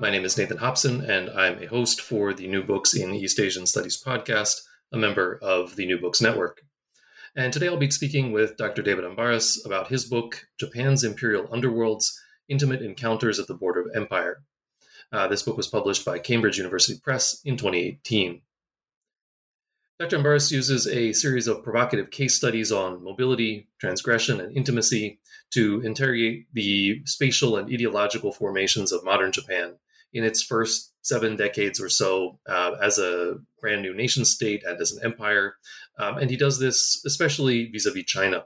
My name is Nathan Hobson, and I'm a host for the New Books in East Asian Studies podcast, a member of the New Books Network. And today I'll be speaking with Dr. David Ambaras about his book, Japan's Imperial Underworlds Intimate Encounters at the Border of Empire. Uh, this book was published by Cambridge University Press in 2018. Dr. Ambaras uses a series of provocative case studies on mobility, transgression, and intimacy to interrogate the spatial and ideological formations of modern Japan in its first seven decades or so uh, as a brand new nation state and as an empire. Um, and he does this especially vis a vis China.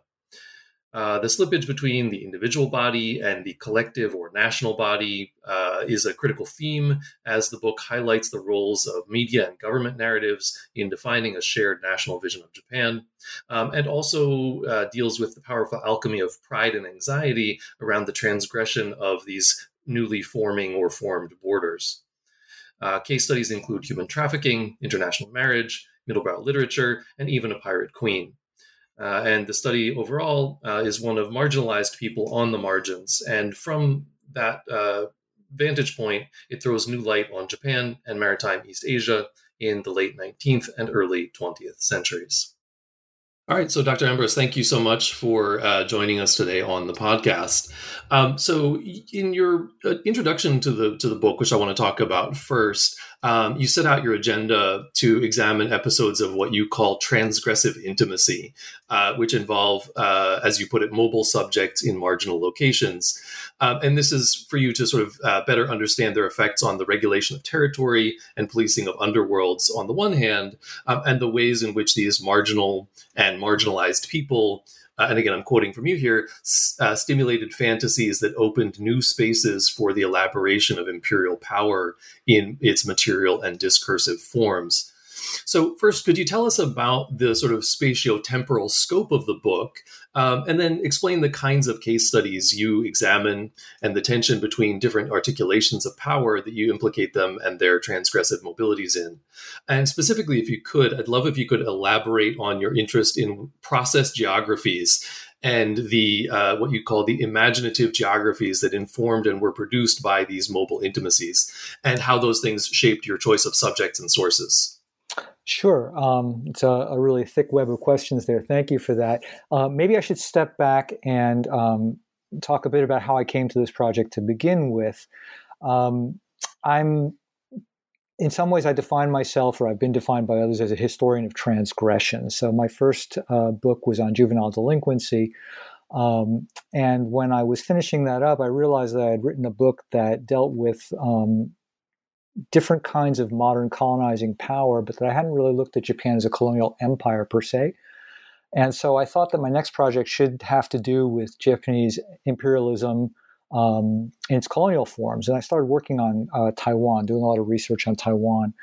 Uh, the slippage between the individual body and the collective or national body uh, is a critical theme as the book highlights the roles of media and government narratives in defining a shared national vision of Japan, um, and also uh, deals with the powerful alchemy of pride and anxiety around the transgression of these newly forming or formed borders. Uh, case studies include human trafficking, international marriage, middlebrow literature, and even a pirate queen. Uh, and the study overall uh, is one of marginalized people on the margins. And from that uh, vantage point, it throws new light on Japan and maritime East Asia in the late 19th and early 20th centuries. All right, so Dr. Ambaras, thank you so much for uh, joining us today on the podcast. Um, so, in your uh, introduction to the to the book, which I want to talk about first, um, you set out your agenda to examine episodes of what you call transgressive intimacy, uh, which involve, uh, as you put it, mobile subjects in marginal locations. Um, and this is for you to sort of uh, better understand their effects on the regulation of territory and policing of underworlds on the one hand, um, and the ways in which these marginal and marginalized people uh, and again, I'm quoting from you here, uh, stimulated fantasies that opened new spaces for the elaboration of imperial power in its material and discursive forms. So, first, could you tell us about the sort of spatio-temporal scope of the book, um, and then explain the kinds of case studies you examine and the tension between different articulations of power that you implicate them and their transgressive mobilities in? And specifically, if you could, I'd love if you could elaborate on your interest in process geographies and the uh, what you call the imaginative geographies that informed and were produced by these mobile intimacies, and how those things shaped your choice of subjects and sources. Sure. Um, it's a, a, really thick web of questions there. Thank you for that. Uh, maybe I should step back and um, talk a bit about how I came to this project to begin with. Um, I'm, in some ways, I define myself, or I've been defined by others, as a historian of transgression. So my first uh, book was on juvenile delinquency. Um, and when I was finishing that up, I realized that I had written a book that dealt with um, different kinds of modern colonizing power, but that I hadn't really looked at Japan as a colonial empire per se. And so I thought that my next project should have to do with Japanese imperialism um, in its colonial forms. And I started working on uh, Taiwan, doing a lot of research on Taiwan.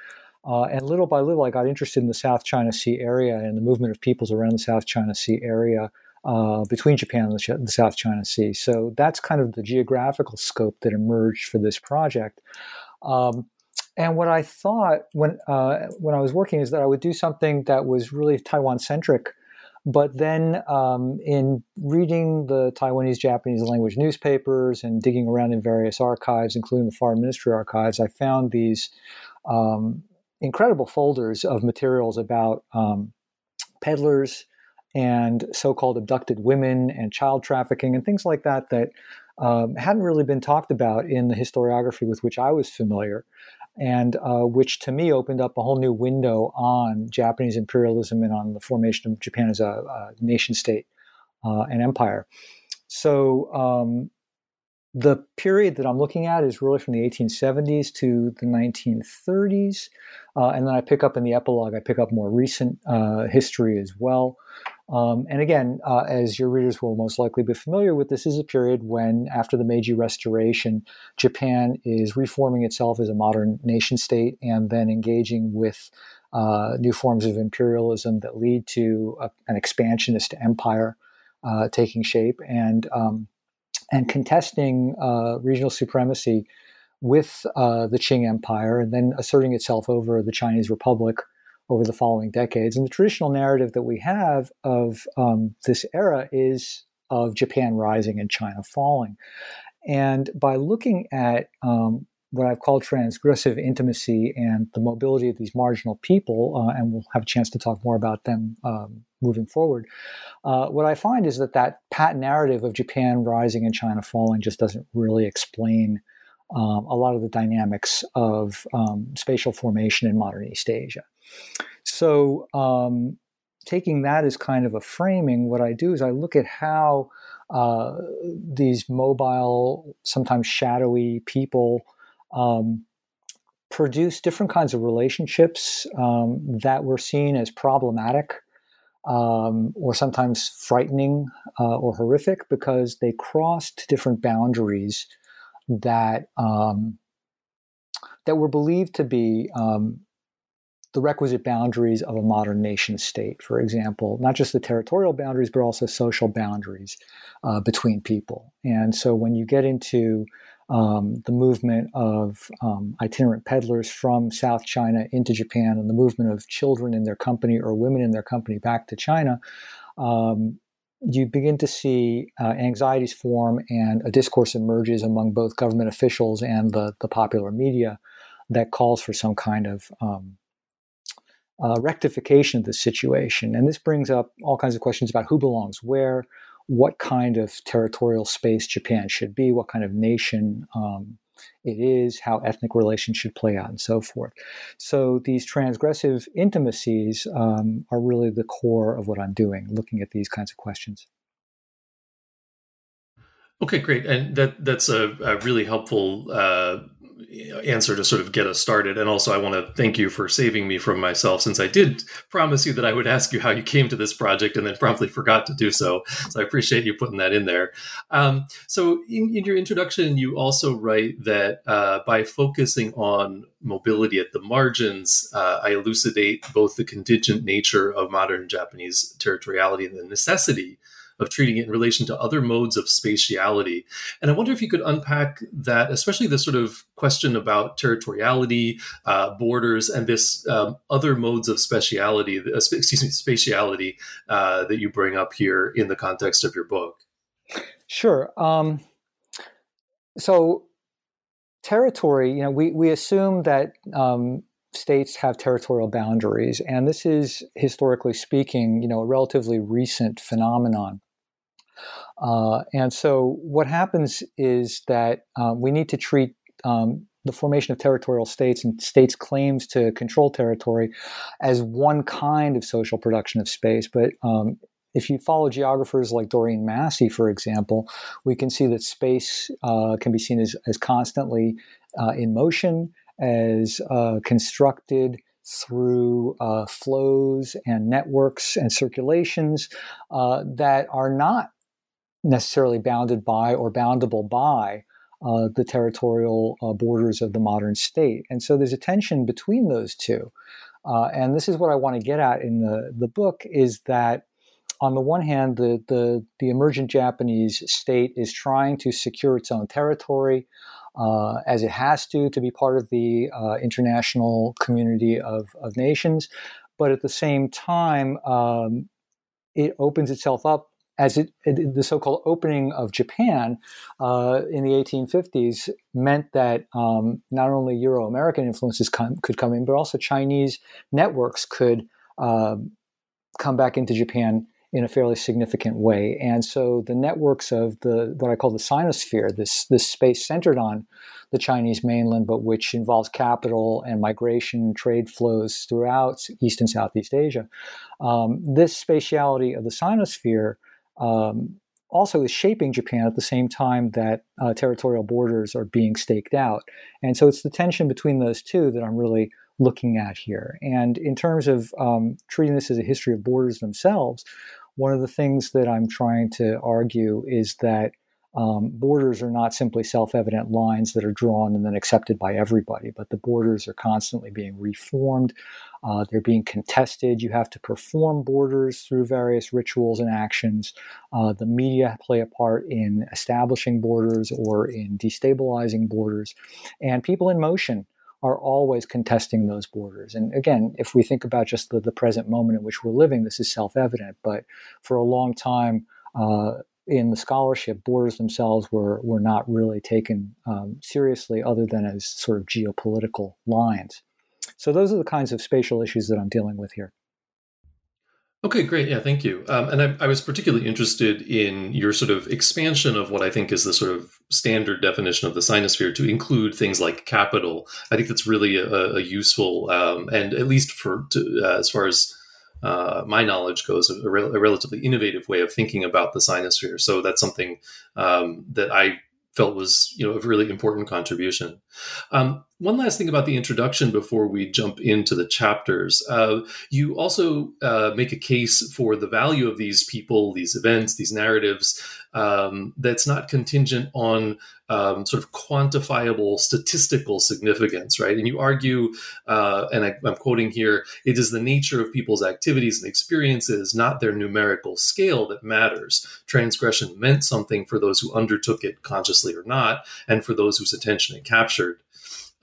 Uh, and little by little, I got interested in the South China Sea area and the movement of peoples around the South China Sea area uh, between Japan and the, South China Sea. So that's kind of the geographical scope that emerged for this project. Um, and what I thought when uh, when I was working is that I would do something that was really Taiwan centric. But then, um, in reading the Taiwanese Japanese language newspapers and digging around in various archives, including the Foreign Ministry archives, I found these um, incredible folders of materials about um, peddlers and so-called abducted women and child trafficking and things like that that um, hadn't really been talked about in the historiography with which I was familiar and uh, which to me opened up a whole new window on Japanese imperialism and on the formation of Japan as a, a nation state uh, and empire. So um, the period that I'm looking at is really from the 1870s to the 1930s. Uh, and then I pick up in the epilogue, I pick up more recent uh, history as well. Um, and again, uh, as your readers will most likely be familiar with, this is a period when, after the Meiji Restoration, Japan is reforming itself as a modern nation state and then engaging with uh, new forms of imperialism that lead to a, an expansionist empire uh, taking shape and um, and contesting uh, regional supremacy with uh, the Qing Empire and then asserting itself over the Chinese Republic over the following decades. And the traditional narrative that we have of um, this era is of Japan rising and China falling. And by looking at um, what I've called transgressive intimacy and the mobility of these marginal people, uh, and we'll have a chance to talk more about them um, moving forward. Uh, what I find is that that pat narrative of Japan rising and China falling just doesn't really explain um, a lot of the dynamics of um, spatial formation in modern East Asia. So, um, taking that as kind of a framing, what I do is I look at how uh, these mobile, sometimes shadowy people um, produce different kinds of relationships um, that were seen as problematic um, or sometimes frightening uh, or horrific because they crossed different boundaries that um, that were believed to be um, the requisite boundaries of a modern nation state. For example, not just the territorial boundaries, but also social boundaries uh, between people. And so when you get into um, the movement of um, itinerant peddlers from South China into Japan and the movement of children in their company or women in their company back to China, um, you begin to see uh, anxieties form and a discourse emerges among both government officials and the, the popular media that calls for some kind of um, uh, rectification of the situation. And this brings up all kinds of questions about who belongs where, what kind of territorial space Japan should be, what kind of nation um, it is, how ethnic relations should play out, and so forth. So these transgressive intimacies um, are really the core of what I'm doing, looking at these kinds of questions. Okay, great, and that that's a, a really helpful uh, answer to sort of get us started. And also, I want to thank you for saving me from myself, since I did promise you that I would ask you how you came to this project and then promptly forgot to do so. So I appreciate you putting that in there. Um, so, in, in, your introduction, you also write that uh, by focusing on mobility at the margins, uh, I elucidate both the contingent nature of modern Japanese territoriality and the necessity of treating it in relation to other modes of spatiality. And I wonder if you could unpack that, especially the sort of question about territoriality, uh, borders, and this um, other modes of speciality, uh, excuse me, spatiality uh, that you bring up here in the context of your book. Sure. Um, so territory, you know, we, we assume that um, states have territorial boundaries, and this is historically speaking, you know, a relatively recent phenomenon. Uh, and so what happens is that uh, we need to treat um, the formation of territorial states and states' claims to control territory as one kind of social production of space. But um, if you follow geographers like Doreen Massey, for example, we can see that space uh, can be seen as, as constantly uh, in motion, as uh, constructed through uh, flows and networks and circulations uh, that are not necessarily bounded by or boundable by uh, the territorial uh, borders of the modern state. And so there's a tension between those two. Uh, and this is what I want to get at in the, the book is that on the one hand, the, the, the emergent Japanese state is trying to secure its own territory uh, as it has to to be part of the uh, international community of, of nations. But at the same time, um, it opens itself up as it, the so-called opening of Japan uh, in the 1850s meant that um, not only Euro-American influences could come in, but also Chinese networks could uh, come back into Japan in a fairly significant way. And so the networks of the what I call the Sinosphere, this this space centered on the Chinese mainland, but which involves capital and migration, trade flows throughout East and Southeast Asia. Um, this spatiality of the Sinosphere um, also is shaping Japan at the same time that uh, territorial borders are being staked out. And so it's the tension between those two that I'm really looking at here. And in terms of um, treating this as a history of borders themselves, one of the things that I'm trying to argue is that um, borders are not simply self evident lines that are drawn and then accepted by everybody, but the borders are constantly being reformed. Uh, they're being contested. You have to perform borders through various rituals and actions. Uh, the media play a part in establishing borders or in destabilizing borders. And people in motion are always contesting those borders. And again, if we think about just the, the present moment in which we're living, this is self evident. But for a long time, uh, in the scholarship, borders themselves were were not really taken um, seriously, other than as sort of geopolitical lines. So those are the kinds of spatial issues that I'm dealing with here. Okay, great. Yeah, thank you. Um, and I, I, was particularly interested in your sort of expansion of what I think is the sort of standard definition of the sinosphere to include things like capital. I think that's really a, a useful um, and at least for to, uh, as far as uh, my knowledge goes, a, a, relatively innovative way of thinking about the sinosphere. So that's something um, that I felt was you know a really important contribution. Um, one last thing about the introduction before we jump into the chapters. Uh, you also uh, make a case for the value of these people, these events, these narratives um, that's not contingent on um, sort of quantifiable statistical significance, right? And you argue, uh, and I, I'm quoting here, it is the nature of people's activities and experiences, not their numerical scale, that matters. Transgression meant something for those who undertook it consciously or not, and for those whose attention it captured.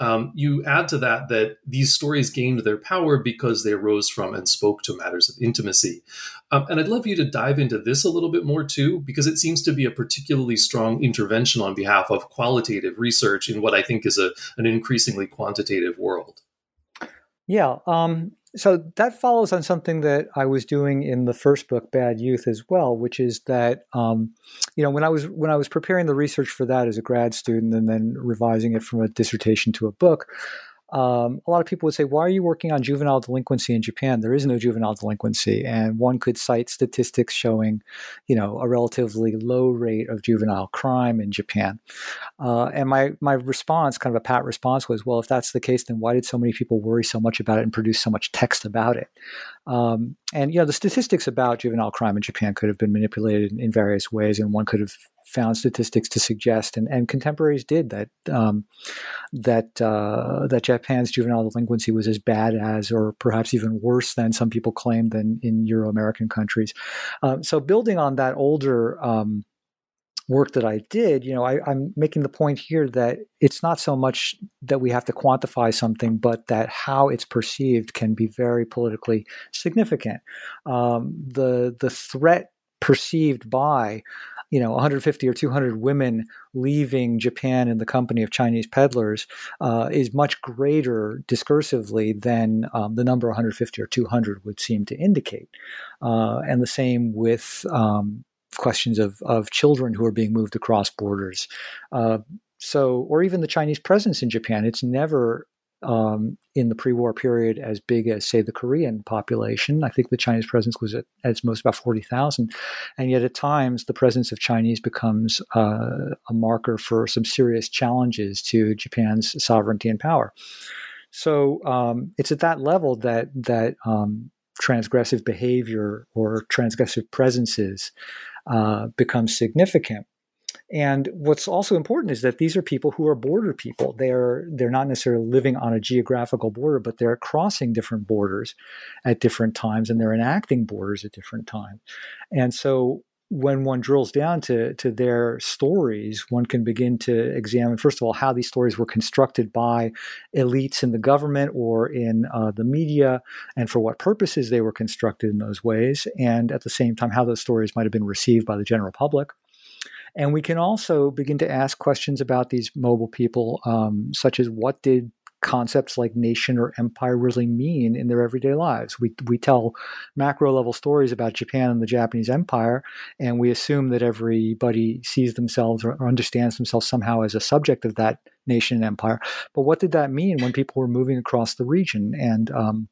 Um, you add to that that these stories gained their power because they arose from and spoke to matters of intimacy. Um, and I'd love you to dive into this a little bit more too, because it seems to be a particularly strong intervention on behalf of qualitative research in what I think is a, an increasingly quantitative world. Yeah. Um, so that follows on something that I was doing in the first book, Bad Youth, as well, which is that um, you know when I was when I was preparing the research for that as a grad student and then revising it from a dissertation to a book, um, a lot of people would say, Why are you working on juvenile delinquency in Japan? There is no juvenile delinquency. And one could cite statistics showing, you know, a relatively low rate of juvenile crime in Japan. Uh, and my, my response, kind of a pat response, was, Well, if that's the case, then why did so many people worry so much about it and produce so much text about it? Um, and, you know, the statistics about juvenile crime in Japan could have been manipulated in, various ways, and one could have found statistics to suggest, and, and contemporaries did that um, that uh, that Japan's juvenile delinquency was as bad as, or perhaps even worse than some people claim than in Euro American countries. Um, so, building on that older um, work that I did, you know, I, am making the point here that it's not so much that we have to quantify something, but that how it's perceived can be very politically significant. Um, the the threat perceived by you know 150 or 200 women leaving Japan in the company of Chinese peddlers uh, is much greater discursively than um, the number 150 or 200 would seem to indicate. Uh, and the same with um, questions of, of children who are being moved across borders. Uh, so, or even the Chinese presence in Japan, it's never um, in the pre-war period as big as, say, the Korean population. I think the Chinese presence was at, at its most about forty thousand, and yet at times the presence of Chinese becomes uh, a marker for some serious challenges to Japan's sovereignty and power. So um, it's at that level that that um, transgressive behavior or transgressive presences uh, become significant. And what's also important is that these are people who are border people. They're they're not necessarily living on a geographical border, but they're crossing different borders at different times, and they're enacting borders at different times. And so when one drills down to, to their stories, one can begin to examine, first of all, how these stories were constructed by elites in the government or in uh, the media, and for what purposes they were constructed in those ways, and at the same time, how those stories might have been received by the general public. And we can also begin to ask questions about these mobile people, um, such as what did concepts like nation or empire really mean in their everyday lives. We, we tell macro level stories about Japan and the Japanese empire, and we assume that everybody sees themselves or, or understands themselves somehow as a subject of that nation and empire. But what did that mean when people were moving across the region? And um,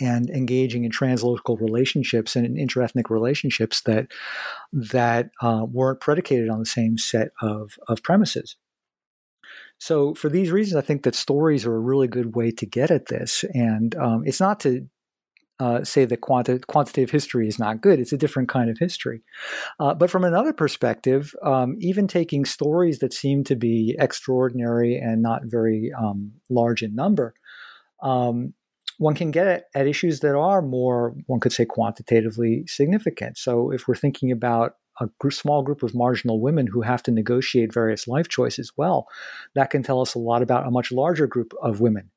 and engaging in translocal relationships and interethnic relationships that that uh, weren't predicated on the same set of, of premises. So, for these reasons, I think that stories are a really good way to get at this. And um, it's not to uh, say that quanti- quantitative history is not good. It's a different kind of history. Uh, but from another perspective, um, even taking stories that seem to be extraordinary and not very um, large in number, um, one can get at, at issues that are more, one could say, quantitatively significant. So if we're thinking about a small group of marginal women who have to negotiate various life choices, well, that can tell us a lot about a much larger group of women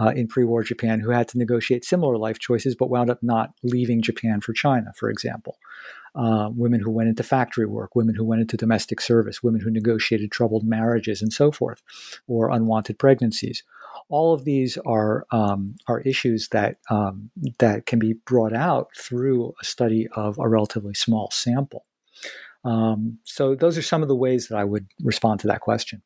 uh, in pre war Japan who had to negotiate similar life choices but wound up not leaving Japan for China, for example. uh, women who went into factory work, women who went into domestic service, women who negotiated troubled marriages, and so forth, or unwanted pregnancies. All of these are um, are issues that um, that can be brought out through a study of a relatively small sample. Um, so those are some of the ways that I would respond to that question.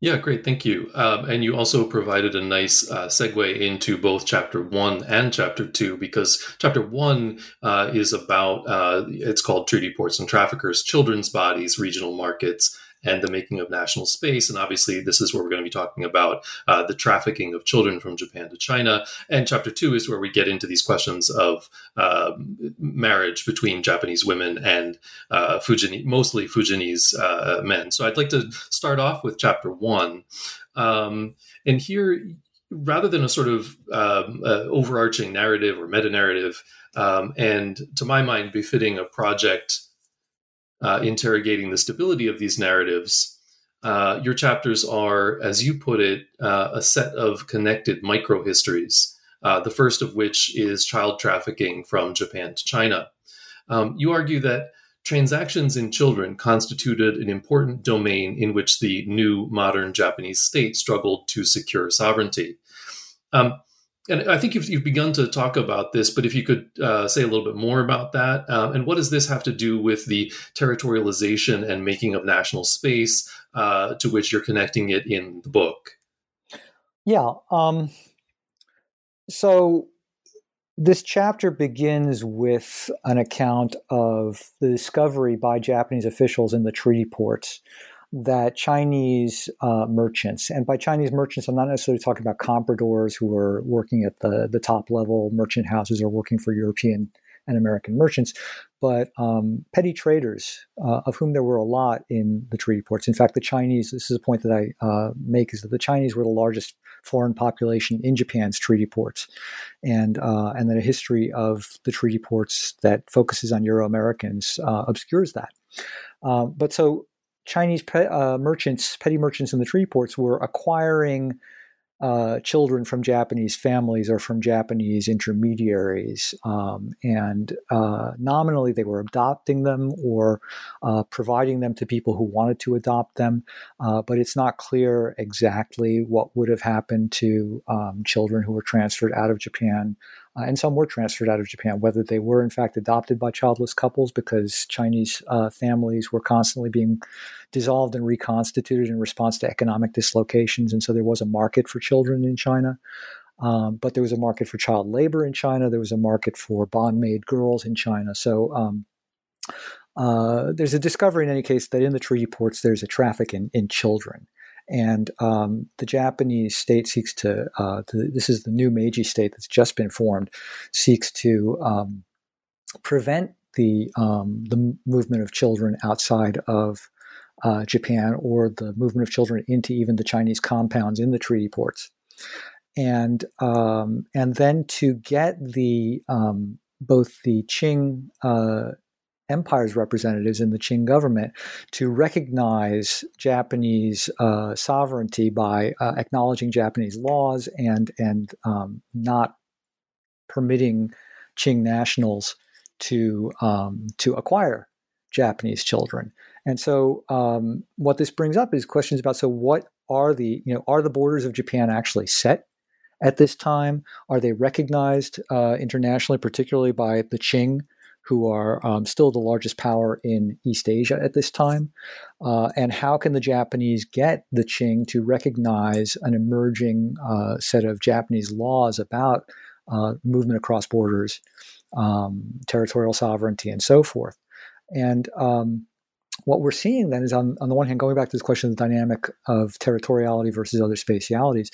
Yeah, great. Thank you. Um, and you also provided a nice uh, segue into both chapter one and chapter two, because chapter one uh, is about, uh, it's called Treaty Ports and Traffickers, Children's Bodies, Regional Markets, and the making of national space. And obviously, this is where we're going to be talking about uh, the trafficking of children from Japan to China. And chapter two is where we get into these questions of uh, marriage between Japanese women and uh, Fujini, mostly Fujianese uh, men. So I'd like to start off with chapter one. Um, and here, rather than a sort of um, uh, overarching narrative or meta narrative, um, and to my mind, befitting a project uh, interrogating the stability of these narratives, uh, your chapters are, as you put it, uh, a set of connected microhistories, uh, the first of which is child trafficking from Japan to China. Um, you argue that transactions in children constituted an important domain in which the new modern Japanese state struggled to secure sovereignty. Um, and I think you've, you've, begun to talk about this, but if you could uh, say a little bit more about that, um, and what does this have to do with the territorialization and making of national space uh, to which you're connecting it in the book? Yeah. Um, so this chapter begins with an account of the discovery by Japanese officials in the treaty ports that Chinese uh, merchants, and by Chinese merchants, I'm not necessarily talking about compradors who are working at the, the top level merchant houses or working for European and American merchants, but um, petty traders, uh, of whom there were a lot in the treaty ports. In fact, the Chinese, this is a point that I uh, make, is that the Chinese were the largest foreign population in Japan's treaty ports, and uh, and that a history of the treaty ports that focuses on Euro Americans uh, obscures that. Um, but so Chinese pe- uh, merchants, petty merchants in the treaty ports, were acquiring uh, children from Japanese families or from Japanese intermediaries. Um, and uh, nominally, they were adopting them or uh, providing them to people who wanted to adopt them. Uh, but it's not clear exactly what would have happened to um, children who were transferred out of Japan uh, and some were transferred out of Japan, whether they were in fact adopted by childless couples because Chinese uh, families were constantly being dissolved and reconstituted in response to economic dislocations. And so there was a market for children in China. Um, but there was a market for child labor in China. There was a market for bondmaid girls in China. So um, uh, there's a discovery in any case that in the treaty ports there's a traffic in, in children. And um, the Japanese state seeks to, uh, to, this is the new Meiji state that's just been formed, seeks to um, prevent the, um, the movement of children outside of uh, Japan or the movement of children into even the Chinese compounds in the treaty ports. And, um, and then to get the, um, both the Qing uh, empire's representatives in the Qing government to recognize Japanese uh, sovereignty by uh, acknowledging Japanese laws and and um, not permitting Qing nationals to um, to acquire Japanese children. And so, um, what this brings up is questions about so what are the you know are the borders of Japan actually set at this time? Are they recognized uh, internationally, particularly by the Qing? Who are um, still the largest power in East Asia at this time? Uh, and how can the Japanese get the Qing to recognize an emerging uh, set of Japanese laws about uh, movement across borders, um, territorial sovereignty, and so forth? And um, what we're seeing then is on, on the one hand, going back to this question of the dynamic of territoriality versus other spatialities,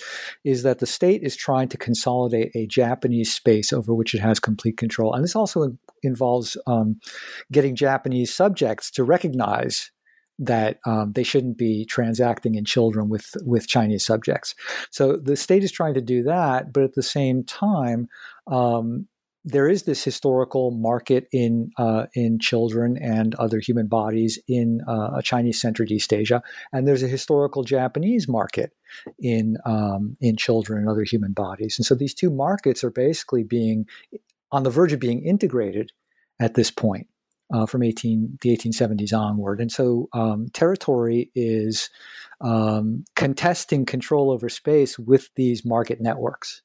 is that the state is trying to consolidate a Japanese space over which it has complete control. And this also involves um, getting Japanese subjects to recognize that um, they shouldn't be transacting in children with with Chinese subjects. So the state is trying to do that, but at the same time, um, there is this historical market in uh, in children and other human bodies in uh, a Chinese-centered East Asia, and there's a historical Japanese market in um, in children and other human bodies. And so these two markets are basically being on the verge of being integrated at this point. uh, from 18 the 1870s onward. And so um, territory is um, contesting control over space with these market networks.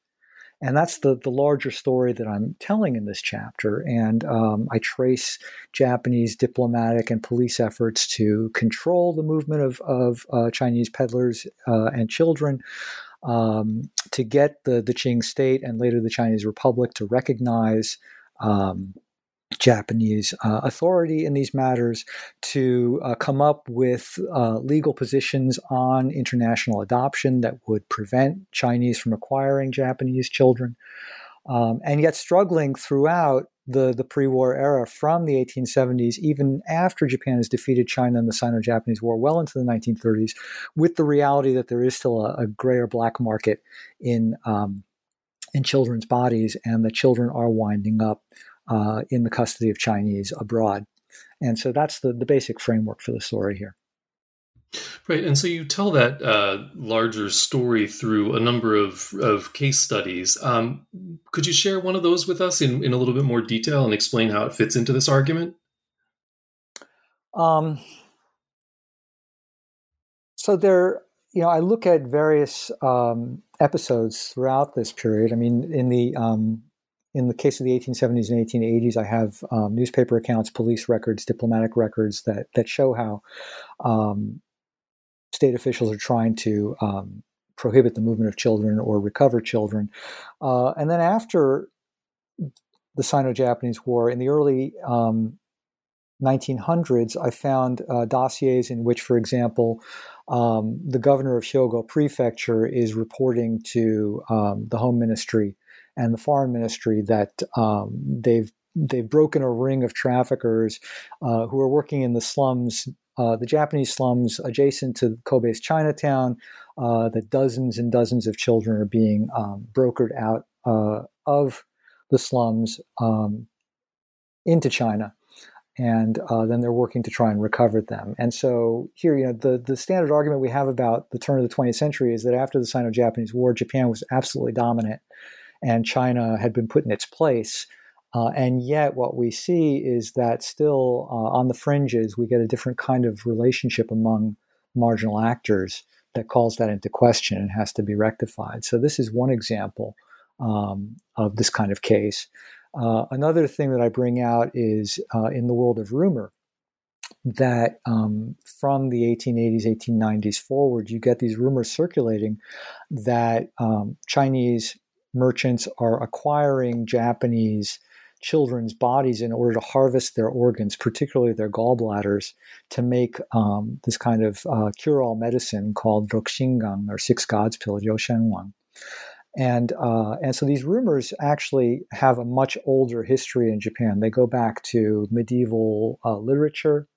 And that's the, the larger story that I'm telling in this chapter. And um, I trace Japanese diplomatic and police efforts to control the movement of, of uh, Chinese peddlers uh, and children, um, to get the, the Qing state and later the Chinese Republic to recognize um, Japanese uh, authority in these matters to uh, come up with uh, legal positions on international adoption that would prevent Chinese from acquiring Japanese children, um, and yet struggling throughout the, the pre war era from the 1870s, even after Japan has defeated China in the Sino Japanese War, well into the 1930s, with the reality that there is still a, a gray or black market in. Um, in children's bodies, and the children are winding up uh, in the custody of Chinese abroad. And so that's the, the basic framework for the story here. Right, and so you tell that uh, larger story through a number of, of case studies. Um, could you share one of those with us in, in a little bit more detail and explain how it fits into this argument? Um, so there, you know, I look at various um, episodes throughout this period. I mean, in the um, in the case of the 1870s and 1880s, I have um, newspaper accounts, police records, diplomatic records that that show how um, state officials are trying to um, prohibit the movement of children or recover children. Uh, and then after the Sino-Japanese War, in the early 1900s, um, I found uh, dossiers in which, for example, um, the governor of Hyogo Prefecture is reporting to um, the Home Ministry and the foreign ministry that um, they've they've broken a ring of traffickers uh, who are working in the slums, uh, the Japanese slums adjacent to Kobe's Chinatown. Uh, that dozens and dozens of children are being um, brokered out uh, of the slums um, into China and uh, then they're working to try and recover them. And so here, you know, the the standard argument we have about the turn of the 20th century is that after the Sino-Japanese War, Japan was absolutely dominant and China had been put in its place. Uh, and yet, what we see is that still uh, on the fringes, we get a different kind of relationship among marginal actors that calls that into question and has to be rectified. So, this is one example um, of this kind of case. Uh, another thing that I bring out is uh, in the world of rumor that um, from the 1880s, 1890s forward, you get these rumors circulating that um, Chinese merchants are acquiring Japanese children's bodies in order to harvest their organs, particularly their gallbladders, to make um, this kind of uh, cure-all medicine called Rokushingan or Six Gods pill, Ryo-shen-wan. And uh, and so these rumors actually have a much older history in Japan. They go back to medieval uh, literature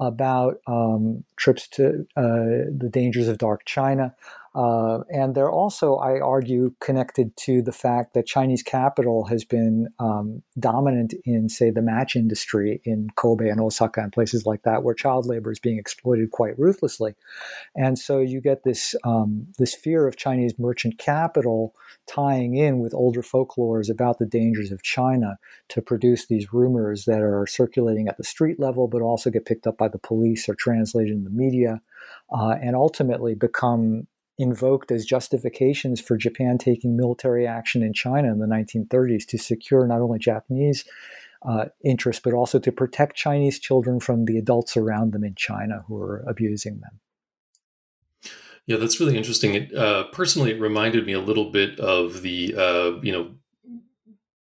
about um, trips to uh, the dangers of dark China. Uh, and they're also, I argue, connected to the fact that Chinese capital has been um, dominant in, say, the match industry in Kobe and Osaka and places like that, where child labor is being exploited quite ruthlessly. And so you get this um, this fear of Chinese merchant capital tying in with older folklores about the dangers of China to produce these rumors that are circulating at the street level, but also get picked up by the police or translated in the media, uh, and ultimately become invoked as justifications for Japan taking military action in China in the 1930s to secure not only Japanese uh, interests, but also to protect Chinese children from the adults around them in China who are abusing them. Yeah, that's really interesting. It, uh, personally, it reminded me a little bit of the uh, you know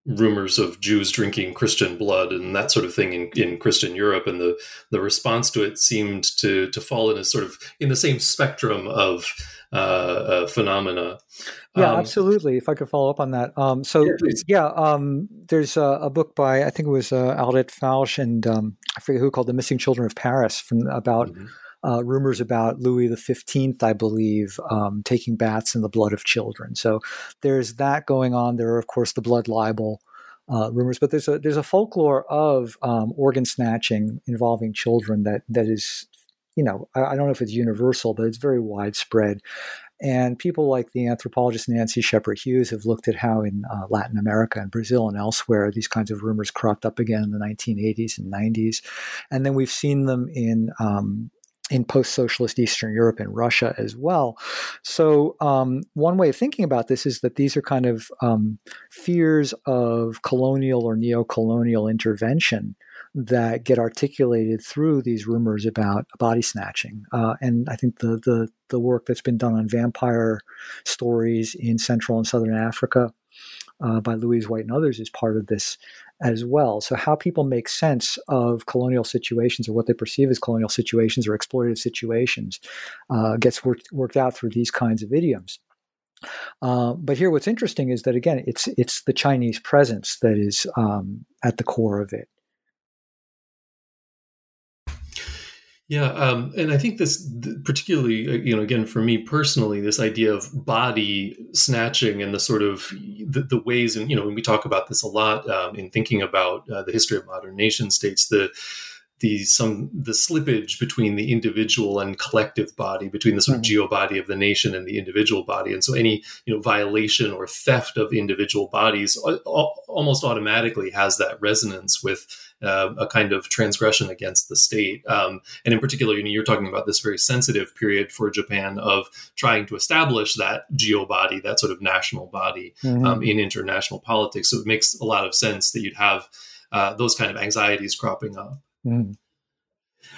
rumors of Jews drinking Christian blood and that sort of thing in, in Christian Europe, and the the response to it seemed to to fall in a sort of in the same spectrum of uh, uh, phenomena. Yeah, um, absolutely. If I could follow up on that. Um, so, yeah, yeah um, there's a, a, book by I think it was uh, Arlette Farge and um, I forget who called "The Missing Children of Paris" from about. Mm-hmm. Uh, rumors about Louis Fifteenth, I believe, um, taking baths in the blood of children. So there's that going on. There are, of course, the blood libel uh, rumors, but there's a there's a folklore of um, organ snatching involving children that that is you know, I, I, don't know if it's universal, but it's very widespread. and people like the anthropologist Nancy Scheper-Hughes have looked at how in uh, Latin America and Brazil and elsewhere these kinds of rumors cropped up again in the 1980s and 90s. And then we've seen them in um, in post-socialist Eastern Europe and Russia as well. So um, one way of thinking about this is that these are kind of um, fears of colonial or neo-colonial intervention that get articulated through these rumors about body snatching. Uh, and I think the, the the work that's been done on vampire stories in Central and Southern Africa uh, by Louise White and others is part of this as well. So, how people make sense of colonial situations or what they perceive as colonial situations or exploitative situations uh, gets worked, worked out through these kinds of idioms. Uh, but here, what's interesting is that again, it's it's the Chinese presence that is um, at the core of it. Yeah, um, and I think this, particularly, uh, you know, again for me personally, this idea of body snatching and the sort of the, the ways, and you know, when we talk about this a lot um, in thinking about uh, the history of modern nation states, the the some the slippage between the individual and collective body, between the sort of mm-hmm. geobody of the nation and the individual body, and so any you know violation or theft of individual bodies almost automatically has that resonance with uh, a kind of transgression against the state. Um, and in particular, you know, you're talking about this very sensitive period for Japan of trying to establish that geobody, that sort of national body mm-hmm. um, in international politics. So it makes a lot of sense that you'd have uh, those kind of anxieties cropping up. Mm.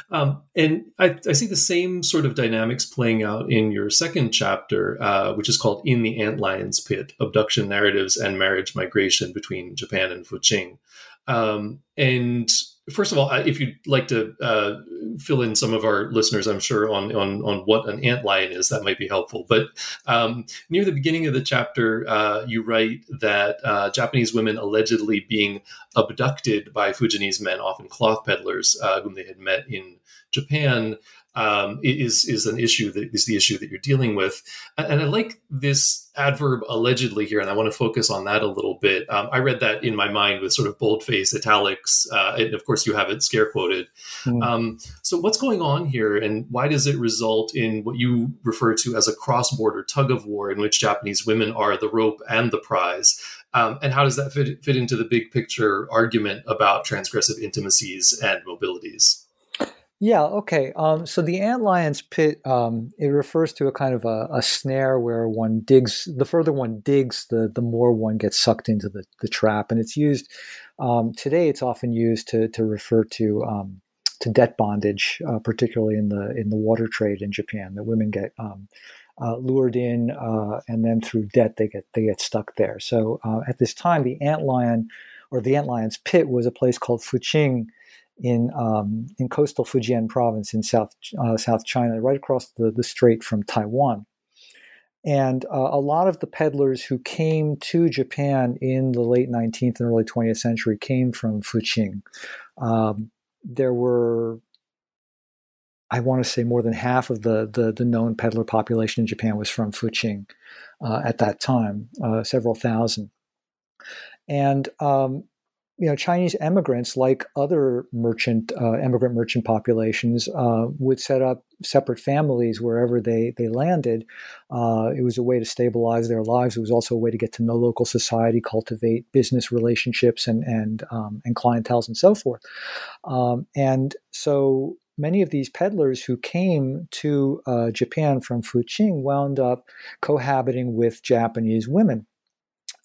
Um, and I, I, see the same sort of dynamics playing out in your second chapter, uh, which is called In the Antlion's Pit Abduction Narratives and Marriage Migration Between Japan and Fuqing. Um, and first of all, if you'd like to uh, fill in some of our listeners, I'm sure on on on what an ant lion is, that might be helpful. But um, near the beginning of the chapter, uh, you write that uh, Japanese women allegedly being abducted by Fujianese men, often cloth peddlers, uh, whom they had met in Japan, um, is is an issue that is the issue that you're dealing with. And I like this adverb allegedly here, and I want to focus on that a little bit. Um, I read that in my mind with sort of boldface italics, uh, and of course you have it scare quoted. Mm. Um, so what's going on here, and why does it result in what you refer to as a cross-border tug of war, in which Japanese women are the rope and the prize? Um, and how does that fit, fit into the big picture argument about transgressive intimacies and mobilities? Yeah. Okay. Um, so the ant lion's pit um, it refers to a kind of a, a, snare where one digs. The further one digs, the the more one gets sucked into the, the trap, and it's used um, today. It's often used to to refer to um, to debt bondage, uh, particularly in the in the water trade in Japan. That women get um, uh, lured in, uh, and then through debt they get they get stuck there. So uh, at this time, the ant lion or the ant lion's pit was a place called Fuqing in um, in coastal Fujian province in South uh, South China, right across the, the strait from Taiwan. And uh, a lot of the peddlers who came to Japan in the late 19th and early 20th century came from Fuqing. Um, there were, I want to say, more than half of the, the, the known peddler population in Japan was from Fuqing uh, at that time, uh, several thousand. And um, you know, Chinese immigrants, like other merchant uh, immigrant merchant populations, uh, would set up separate families wherever they they landed. Uh, it was a way to stabilize their lives. It was also a way to get to know local society, cultivate business relationships, and and um, and clientels and so forth. Um, and so many of these peddlers who came to uh, Japan from Fuqing wound up cohabiting with Japanese women.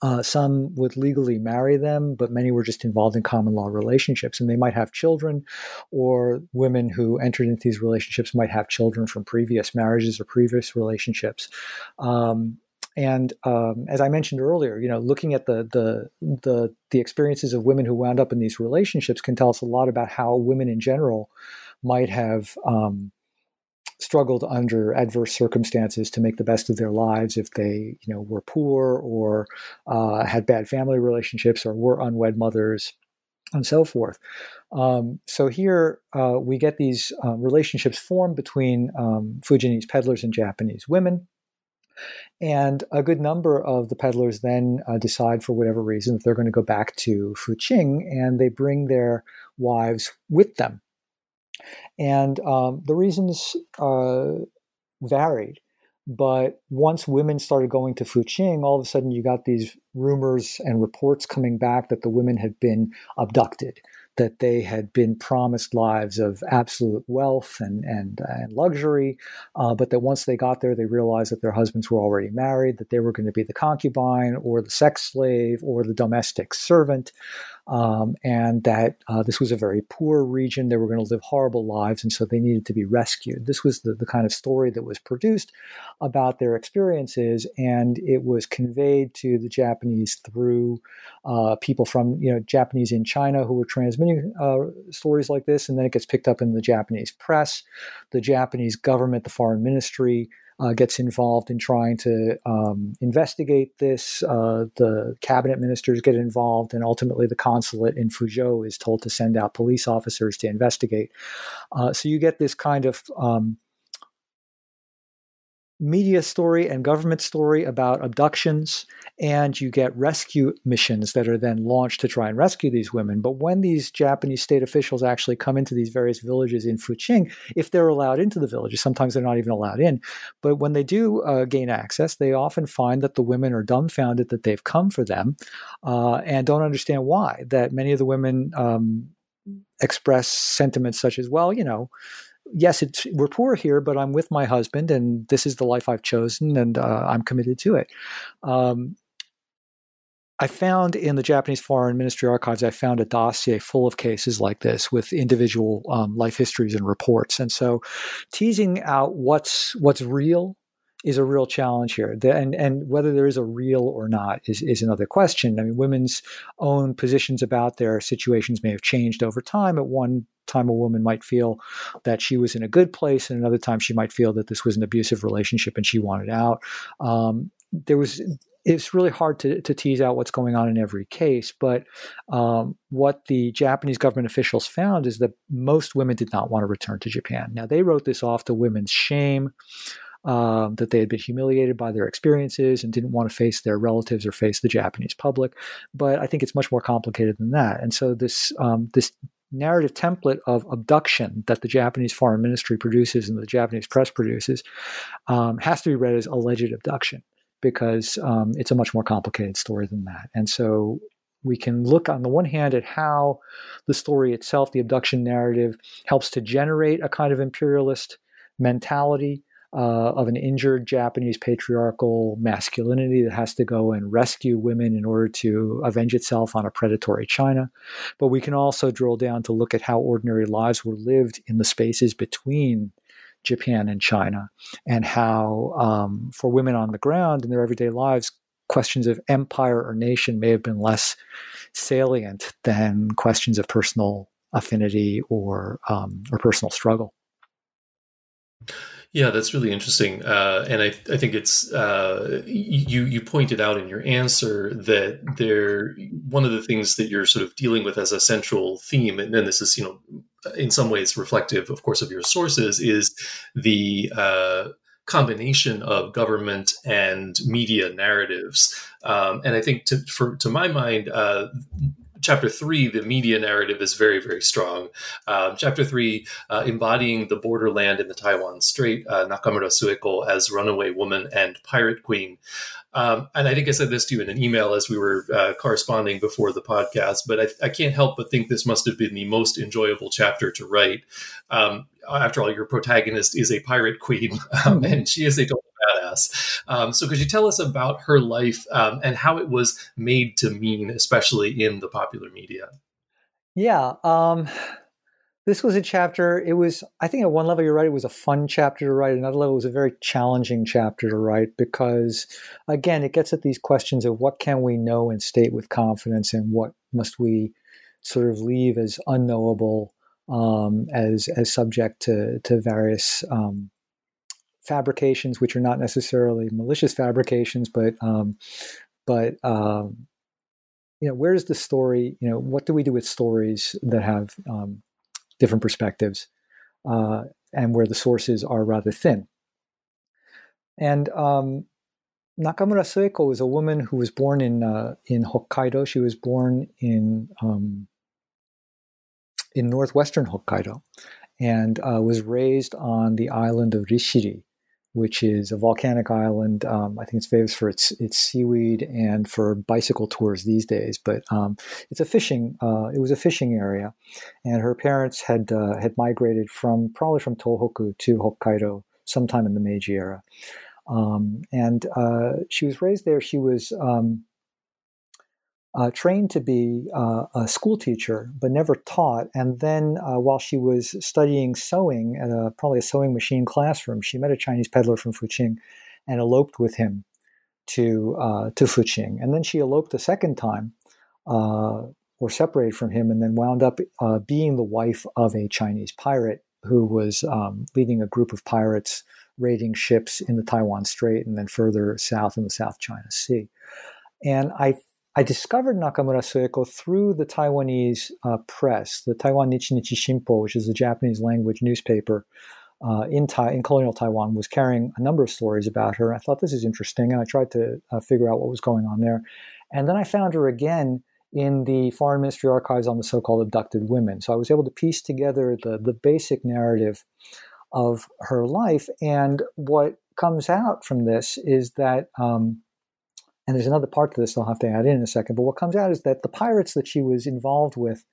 Uh, some would legally marry them, but many were just involved in common law relationships, and they might have children, or women who entered into these relationships might have children from previous marriages or previous relationships. Um, and um, as I mentioned earlier, you know, looking at the, the the the experiences of women who wound up in these relationships can tell us a lot about how women in general might have um, struggled under adverse circumstances to make the best of their lives if they you know were poor or uh, had bad family relationships or were unwed mothers and so forth um, so here uh, we get these uh, relationships formed between um, Fujianese peddlers and Japanese women. And a good number of the peddlers then uh, decide, for whatever reason, that they're going to go back to Fuqing and they bring their wives with them. And um, the reasons uh, varied, But once women started going to Fuqing, all of a sudden you got these rumors and reports coming back that the women had been abducted that they had been promised lives of absolute wealth and and, and luxury, uh, but that once they got there, they realized that their husbands were already married, that they were going to be the concubine or the sex slave or the domestic servant, um, and that uh, this was a very poor region. They were going to live horrible lives, and so they needed to be rescued. This was the, the kind of story that was produced about their experiences, and it was conveyed to the Japanese through uh, people from you know Japanese in China who were transmitting uh, stories like this, and then it gets picked up in the Japanese press. The Japanese government, the foreign ministry, uh, gets involved in trying to um, investigate this. Uh, the cabinet ministers get involved, and ultimately the consulate in Fuzhou is told to send out police officers to investigate. Uh, so you get this kind of um, media story and government story about abductions, and you get rescue missions that are then launched to try and rescue these women. But when these Japanese state officials actually come into these various villages in Fuqing, if they're allowed into the villages, sometimes they're not even allowed in. But when they do uh, gain access, they often find that the women are dumbfounded that they've come for them uh, and don't understand why. That many of the women um, express sentiments such as, well, you know, yes, it's we're poor here, but I'm with my husband, and this is the life I've chosen, and uh, I'm committed to it. Um, I found in the Japanese Foreign Ministry archives, I found a dossier full of cases like this with individual um, life histories and reports, and so teasing out what's what's real is a real challenge here. The, and and whether there is a real or not is is another question. I mean, women's own positions about their situations may have changed over time. At one time a woman might feel that she was in a good place, and another time she might feel that this was an abusive relationship and she wanted out. Um, there was it's really hard to, to tease out what's going on in every case, but um, what the Japanese government officials found is that most women did not want to return to Japan. Now, they wrote this off to women's shame. Um, that they had been humiliated by their experiences and didn't want to face their relatives or face the Japanese public. But I think it's much more complicated than that. And so this um, this narrative template of abduction that the Japanese foreign ministry produces and the Japanese press produces um, has to be read as alleged abduction because um, it's a much more complicated story than that. And so we can look on the one hand at how the story itself, the abduction narrative, helps to generate a kind of imperialist mentality uh, of an injured Japanese patriarchal masculinity that has to go and rescue women in order to avenge itself on a predatory China. But we can also drill down to look at how ordinary lives were lived in the spaces between Japan and China, and how um, for women on the ground in their everyday lives, questions of empire or nation may have been less salient than questions of personal affinity or um, or personal struggle. Yeah, that's really interesting, uh, and I, I think it's uh, you. You pointed out in your answer that there one of the things that you're sort of dealing with as a central theme, and, and this is you know in some ways reflective, of course, of your sources, is the uh, combination of government and media narratives. Um, and I think, to, for, to my mind, uh, chapter three, the media narrative is very, very strong. Um, chapter three, uh, embodying the borderland in the Taiwan Strait, uh, Nakamura Sueko as runaway woman and pirate queen. Um, and I think I said this to you in an email as we were uh, corresponding before the podcast, but I, I, can't help but think this must have been the most enjoyable chapter to write. Um, after all, your protagonist is a pirate queen, um, and she is a total badass. Um, so, could you tell us about her life um, and how it was made to mean, especially in the popular media? Yeah. Um, this was a chapter. It was, I think, at one level, you're right. It was a fun chapter to write. Another level, it was a very challenging chapter to write because, again, it gets at these questions of what can we know and state with confidence, and what must we sort of leave as unknowable, um, as as subject to to various um, fabrications, which are not necessarily malicious fabrications, but um, but um, you know, where does the story? You know, what do we do with stories that have um, different perspectives uh, and where the sources are rather thin? And um, Nakamura Sueko was a woman who was born in uh, in Hokkaido. She was born in um, in northwestern Hokkaido, and uh, was raised on the island of Rishiri, which is a volcanic island. Um, I think it's famous for its its seaweed and for bicycle tours these days. But um, it's a fishing. Uh, it was a fishing area, and her parents had uh, had migrated from probably from Tohoku to Hokkaido sometime in the Meiji era. Um, and uh, she was raised there. She was um, uh, trained to be uh, a school teacher, but never taught. And then, uh, while she was studying sewing at a, probably a sewing machine classroom, she met a Chinese peddler from Fuqing and eloped with him to uh, to Fuqing. And then she eloped a second time, uh, or separated from him, and then wound up uh, being the wife of a Chinese pirate who was um, leading a group of pirates raiding ships in the Taiwan Strait and then further south in the South China Sea. And I I discovered Nakamura Sueko through the Taiwanese uh, press, the Taiwan Nichi Nichi Shinpo, which is a Japanese language newspaper uh, in, tai- in colonial Taiwan, was carrying a number of stories about her. I thought this is interesting, and I tried to uh, figure out what was going on there. And then I found her again in the Foreign Ministry archives on the so-called abducted women. So I was able to piece together the the basic narrative of her life, and what comes out from this is that. Um, and there's another part to this I'll have to add in, in a second. But what comes out is that the pirates that she was involved with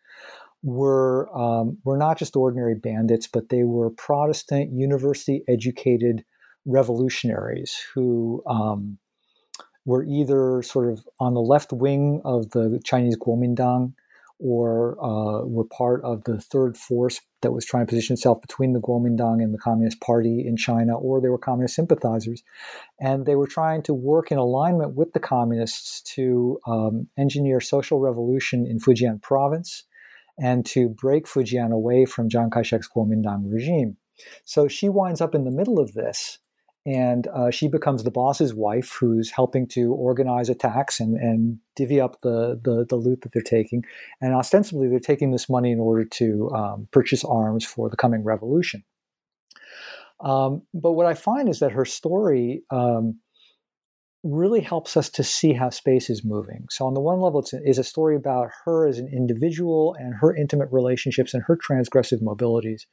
were um, were not just ordinary bandits, but they were Protestant, university educated revolutionaries who um, were either sort of on the left wing of the Chinese Kuomintang or uh, were part of the third force that was trying to position itself between the Kuomintang and the Communist Party in China, or they were communist sympathizers. And they were trying to work in alignment with the communists to um, engineer social revolution in Fujian province and to break Fujian away from Chiang Kai shek's Kuomintang regime. So she winds up in the middle of this and uh, she becomes the boss's wife who's helping to organize attacks and, and divvy up the, the, the loot that they're taking. And ostensibly they're taking this money in order to um, purchase arms for the coming revolution. Um, but what i find is that her story um, really helps us to see how space is moving. So, on the one level, it's a, a story about her as an individual and her intimate relationships and her transgressive mobilities.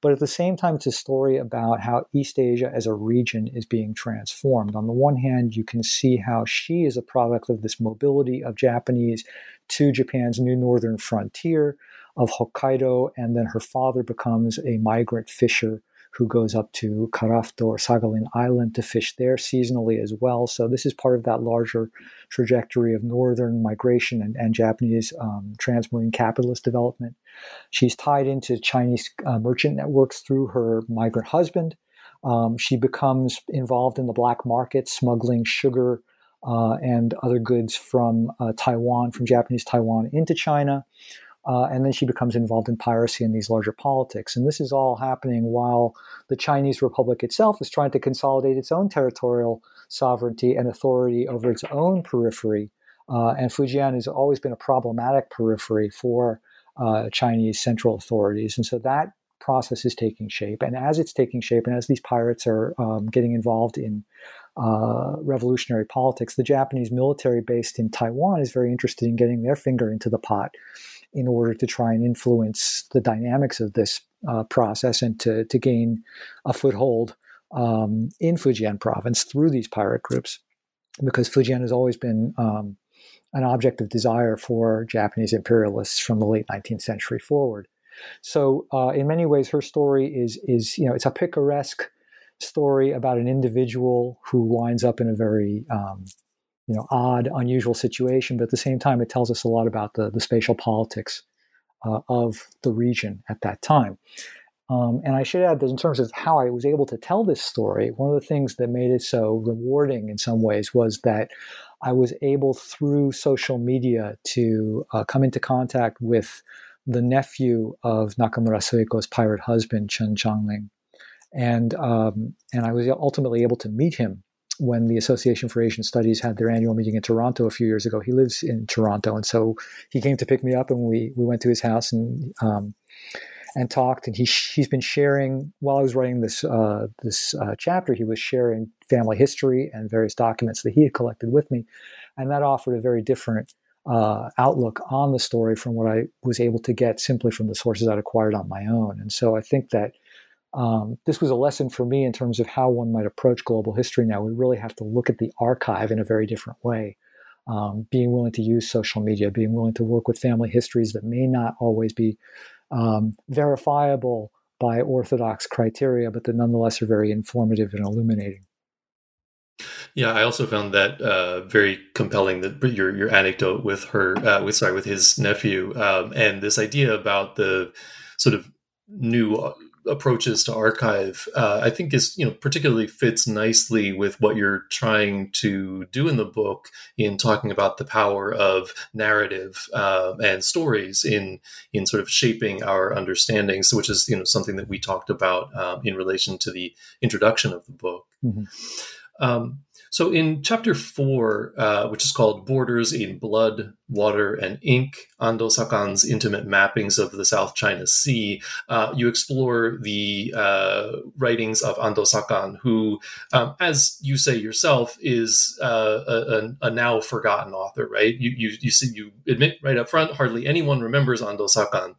But at the same time, it's a story about how East Asia as a region is being transformed. On the one hand, you can see how she is a product of this mobility of Japanese to Japan's new northern frontier of Hokkaido, and then her father becomes a migrant fisher who goes up to Karafuto or Sakhalin Island to fish there seasonally as well. So this is part of that larger trajectory of northern migration and, and Japanese um, transmarine capitalist development. She's tied into Chinese uh, merchant networks through her migrant husband. Um, she becomes involved in the black market, smuggling sugar uh, and other goods from uh, Taiwan, from Japanese Taiwan into China. Uh, and then she becomes involved in piracy and these larger politics. And this is all happening while the Chinese Republic itself is trying to consolidate its own territorial sovereignty and authority over its own periphery. Uh, and Fujian has always been a problematic periphery for uh, Chinese central authorities. And so that process is taking shape. And as it's taking shape, and as these pirates are um, getting involved in uh, revolutionary politics, the Japanese military based in Taiwan is very interested in getting their finger into the pot in order to try and influence the dynamics of this uh, process and to, to gain a foothold um, in Fujian province through these pirate groups, because Fujian has always been um, an object of desire for Japanese imperialists from the late 19th century forward. So, uh, in many ways, her story is is you know it's a picaresque story about an individual who winds up in a very um, you know odd, unusual situation, but at the same time, it tells us a lot about the the spatial politics uh, of the region at that time. Um, and I should add that in terms of how I was able to tell this story, one of the things that made it so rewarding in some ways was that I was able through social media to uh, come into contact with the nephew of Nakamura Sueko's pirate husband, Chen Changling. And, um, and I was ultimately able to meet him when the Association for Asian Studies had their annual meeting in Toronto a few years ago. He lives in Toronto, and so he came to pick me up, and we we went to his house and um, and talked. And he he's been sharing while I was writing this uh, this uh, chapter. He was sharing family history and various documents that he had collected with me, and that offered a very different uh, outlook on the story from what I was able to get simply from the sources I'd acquired on my own. And so I think that um, this was a lesson for me in terms of how one might approach global history now. We really have to look at the archive in a very different way. Um, being willing to use social media, being willing to work with family histories that may not always be um, verifiable by orthodox criteria, but that nonetheless are very informative and illuminating. Yeah, I also found that uh, very compelling. That your your anecdote with her, uh, with sorry, with his nephew, um, and this idea about the sort of new uh, approaches to archive, uh, I think is you know particularly fits nicely with what you're trying to do in the book in talking about the power of narrative uh, and stories in in sort of shaping our understandings, which is you know something that we talked about um, in relation to the introduction of the book. Mm-hmm. Um, so in chapter four, uh, which is called Borders in Blood, Water, and Ink, Ando Sakan's intimate mappings of the South China Sea, uh, you explore the uh, writings of Ando Sakan, who, um, as you say yourself, is uh, a, a, now forgotten author, right? You, you, you, see, you admit right up front, hardly anyone remembers Ando Sakan.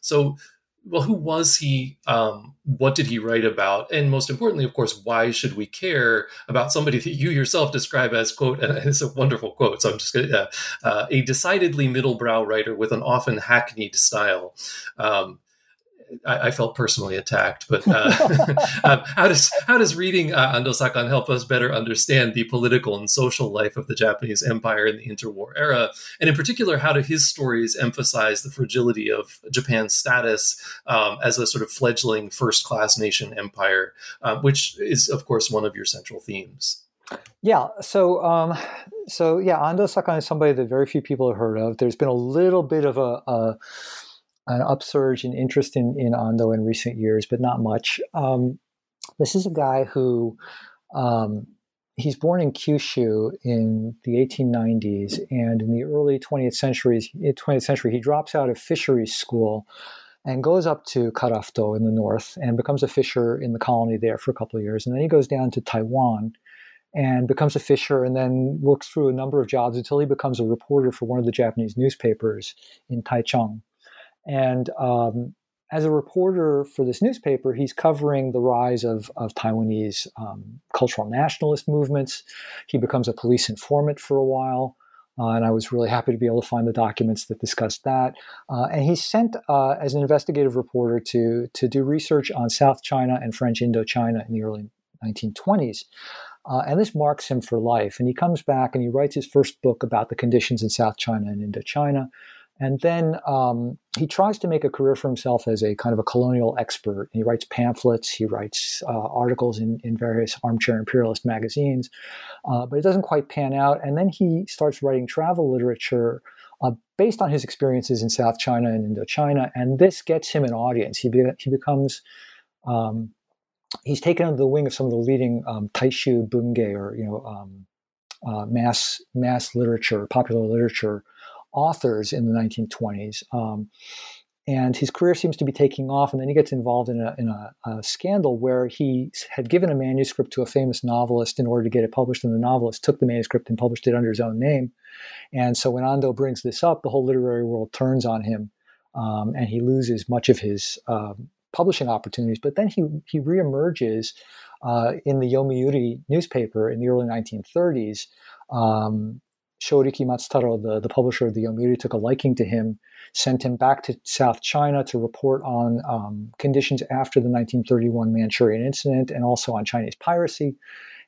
So well, who was he? Um, what did he write about? And most importantly, of course, why should we care about somebody that you yourself describe as, quote, and it's a wonderful quote, so I'm just to, uh, uh, a decidedly middlebrow writer with an often hackneyed style. Um, I, I, felt personally attacked. But uh, um, how does how does reading uh, Ando Sakan help us better understand the political and social life of the Japanese Empire in the interwar era, and in particular, how do his stories emphasize the fragility of Japan's status um, as a sort of fledgling first class nation empire, uh, which is of course one of your central themes. Yeah. So, um, so yeah, Ando Sakan is somebody that very few people have heard of. There's been a little bit of a, a an upsurge in interest in, in Ando in recent years, but not much. Um, this is a guy who um, he's born in Kyushu in the 1890s, and in the early 20th century, 20th century, he drops out of fisheries school and goes up to Karafuto in the north and becomes a fisher in the colony there for a couple of years, and then he goes down to Taiwan and becomes a fisher and then works through a number of jobs until he becomes a reporter for one of the Japanese newspapers in Taichung. And um, as a reporter for this newspaper, he's covering the rise of, of Taiwanese um, cultural nationalist movements. He becomes a police informant for a while. Uh, and I was really happy to be able to find the documents that discussed that. Uh, and he's sent uh, as an investigative reporter to, to do research on South China and French Indochina in the early 1920s. Uh, and this marks him for life. And he comes back and he writes his first book about the conditions in South China and Indochina. And then um, he tries to make a career for himself as a kind of a colonial expert. He writes pamphlets, he writes uh, articles in, in various armchair imperialist magazines, uh, but it doesn't quite pan out. And then he starts writing travel literature uh, based on his experiences in South China and Indochina. And this gets him an audience. He, be- he becomes. Um, he's taken under the wing of some of the leading um, Taishu Bungei or you know um, uh, mass mass literature, popular literature authors in the 1920s. Um, and his career seems to be taking off. And then he gets involved in a, in a, a, scandal where he had given a manuscript to a famous novelist in order to get it published. And the novelist took the manuscript and published it under his own name. And so when Ando brings this up, the whole literary world turns on him um, and he loses much of his um, publishing opportunities. But then he, he reemerges uh, in the Yomiuri newspaper in the early 1930s. Um, Shoriki Matsutaro, the, the publisher of the Yomiuri, took a liking to him, sent him back to South China to report on um, conditions after the 1931 Manchurian incident and also on Chinese piracy.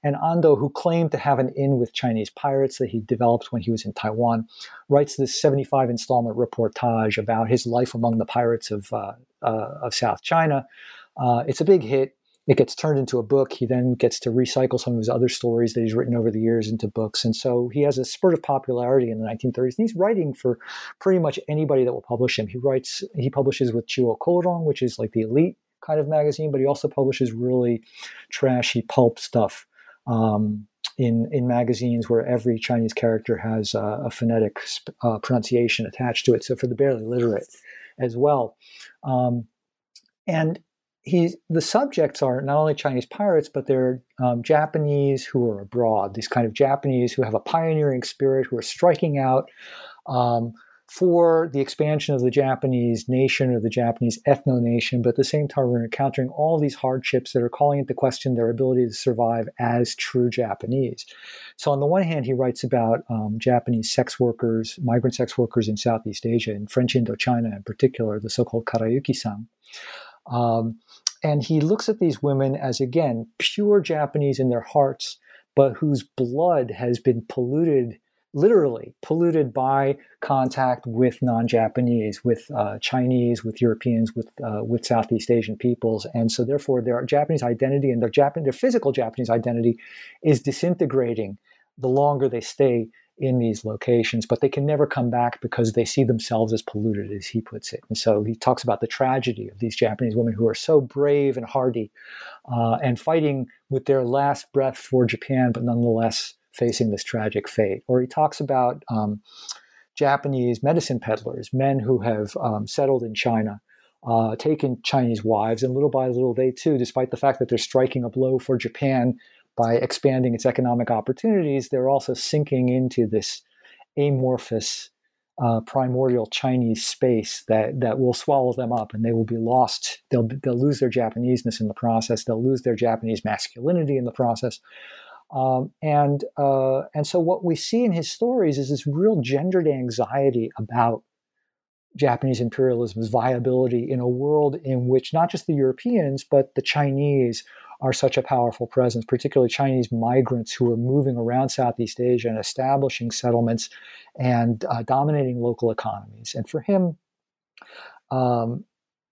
And Ando, who claimed to have an in with Chinese pirates that he developed when he was in Taiwan, writes this 75 installment reportage about his life among the pirates of, uh, uh, of South China. Uh, it's a big hit it gets turned into a book. He then gets to recycle some of his other stories that he's written over the years into books. And so he has a spurt of popularity in the 1930s. And he's writing for pretty much anybody that will publish him. He writes, he publishes with Chuo Koron, which is like the elite kind of magazine, but he also publishes really trashy pulp stuff. Um, in, in magazines where every Chinese character has a phonetic uh, pronunciation attached to it. So for the barely literate as well. Um, and he's the subjects are not only Chinese pirates, but they're um, Japanese who are abroad. These kind of Japanese who have a pioneering spirit, who are striking out, um, for the expansion of the Japanese nation or the Japanese ethno nation, but at the same time, we're encountering all these hardships that are calling into question their ability to survive as true Japanese. So, on the one hand, he writes about um, Japanese sex workers, migrant sex workers in Southeast Asia, in French Indochina in particular, the so called Karayuki san. Um, and he looks at these women as, again, pure Japanese in their hearts, but whose blood has been polluted literally polluted by contact with non-Japanese, with uh, Chinese, with Europeans, with uh, with Southeast Asian peoples, and so therefore their Japanese identity and their Japan their physical Japanese identity is disintegrating the longer they stay in these locations, but they can never come back because they see themselves as polluted, as he puts it. And so he talks about the tragedy of these Japanese women who are so brave and hardy uh, and fighting with their last breath for Japan, but nonetheless facing this tragic fate. Or he talks about um, Japanese medicine peddlers, men who have um, settled in China, uh, taken Chinese wives, and little by little, they too, despite the fact that they're striking a blow for Japan by expanding its economic opportunities, they're also sinking into this amorphous, uh, primordial Chinese space that that will swallow them up, and they will be lost. They'll they'll lose their Japaneseness in the process. They'll lose their Japanese masculinity in the process. Um, and uh, and so what we see in his stories is this real gendered anxiety about Japanese imperialism's viability in a world in which not just the Europeans but the Chinese are such a powerful presence, particularly Chinese migrants who are moving around Southeast Asia and establishing settlements and uh, dominating local economies. And for him, um,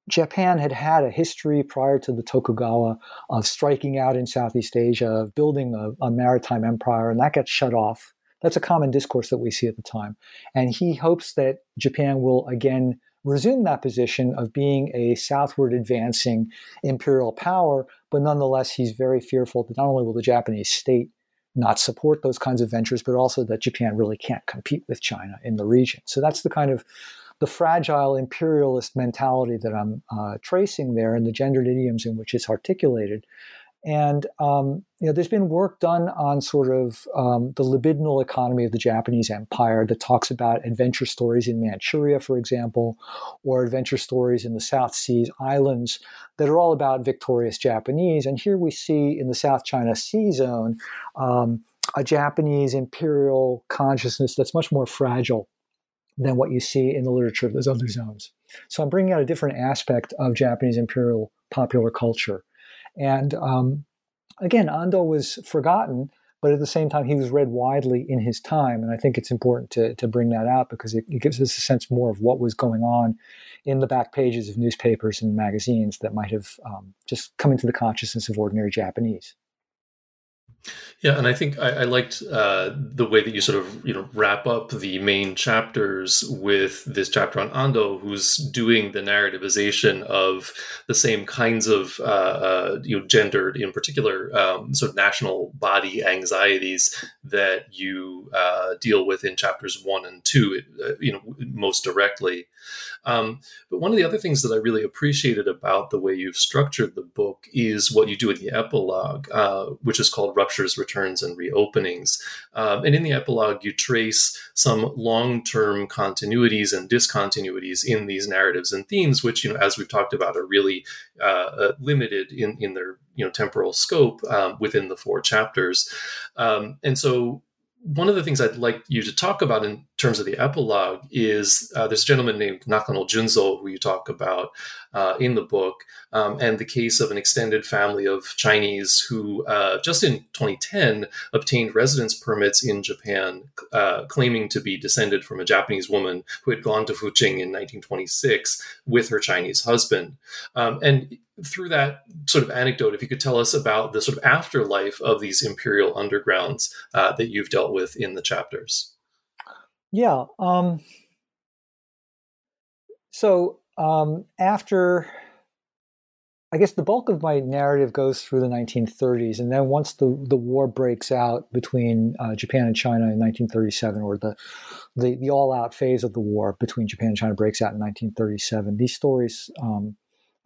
Japan had had a history prior to the Tokugawa of striking out in Southeast Asia, of building a, a, maritime empire, and that got shut off. That's a common discourse that we see at the time. And he hopes that Japan will again resume that position of being a southward advancing imperial power, but nonetheless, he's very fearful that not only will the Japanese state not support those kinds of ventures, but also that Japan really can't compete with China in the region. So that's the kind of the fragile imperialist mentality that I'm uh, tracing there and the gendered idioms in which it's articulated. And um, you know, there's been work done on sort of um, the libidinal economy of the Japanese Empire that talks about adventure stories in Manchuria, for example, or adventure stories in the South Seas islands that are all about victorious Japanese. And here we see in the South China Sea zone um, a Japanese imperial consciousness that's much more fragile than what you see in the literature of those other zones. So I'm bringing out a different aspect of Japanese imperial popular culture. And um, again, Ando was forgotten, but at the same time, he was read widely in his time. And I think it's important to, to bring that out because it, it gives us a sense more of what was going on in the back pages of newspapers and magazines that might have um, just come into the consciousness of ordinary Japanese. Yeah, and I think I, I liked uh, the way that you sort of you know wrap up the main chapters with this chapter on Ando, who's doing the narrativization of the same kinds of uh, uh, you know gendered, in particular, um, sort of national body anxieties that you uh, deal with in chapters one and two, uh, you know, most directly. Um, but one of the other things that I really appreciated about the way you've structured the book is what you do in the epilogue, uh, which is called Ruptures, Returns, and Reopenings. Um, and in the epilogue, you trace some long term continuities and discontinuities in these narratives and themes, which, you know, as we've talked about, are really uh, uh limited in, in their you know temporal scope um, within the four chapters. Um, and so one of the things I'd like you to talk about in terms of the epilogue is uh, this gentleman named Nakano Junzo, who you talk about uh, in the book, um, and the case of an extended family of Chinese who uh, just in 2010 obtained residence permits in Japan, uh, claiming to be descended from a Japanese woman who had gone to Fuqing in 1926 with her Chinese husband. Um, and through that sort of anecdote, if you could tell us about the sort of afterlife of these imperial undergrounds uh, that you've dealt with in the chapters. Yeah. Um, so um, after, I guess the bulk of my narrative goes through the 1930s, and then once the the war breaks out between uh, Japan and China in 1937, or the the, the all out phase of the war between Japan and China breaks out in 1937, these stories um,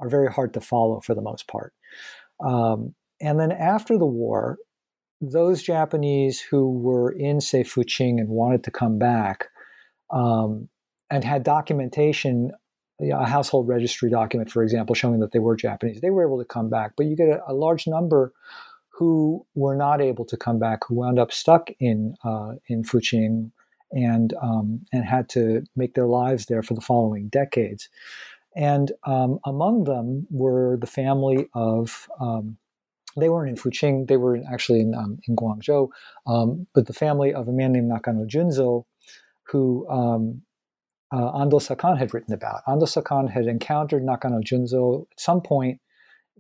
are very hard to follow for the most part. Um, and then after the war, those Japanese who were in, say, Fuqing and wanted to come back, um, and had documentation, a household registry document, for example, showing that they were Japanese. They were able to come back, but you get a, a large number who were not able to come back, who wound up stuck in uh, in Fuqing and um, and had to make their lives there for the following decades. And um, among them were the family of um, they weren't in Fuqing, they were actually in, um, in Guangzhou, um, but the family of a man named Nakano Junzo, who um, uh, Ando Sakan had written about. Ando Sakan had encountered Nakano Junzo at some point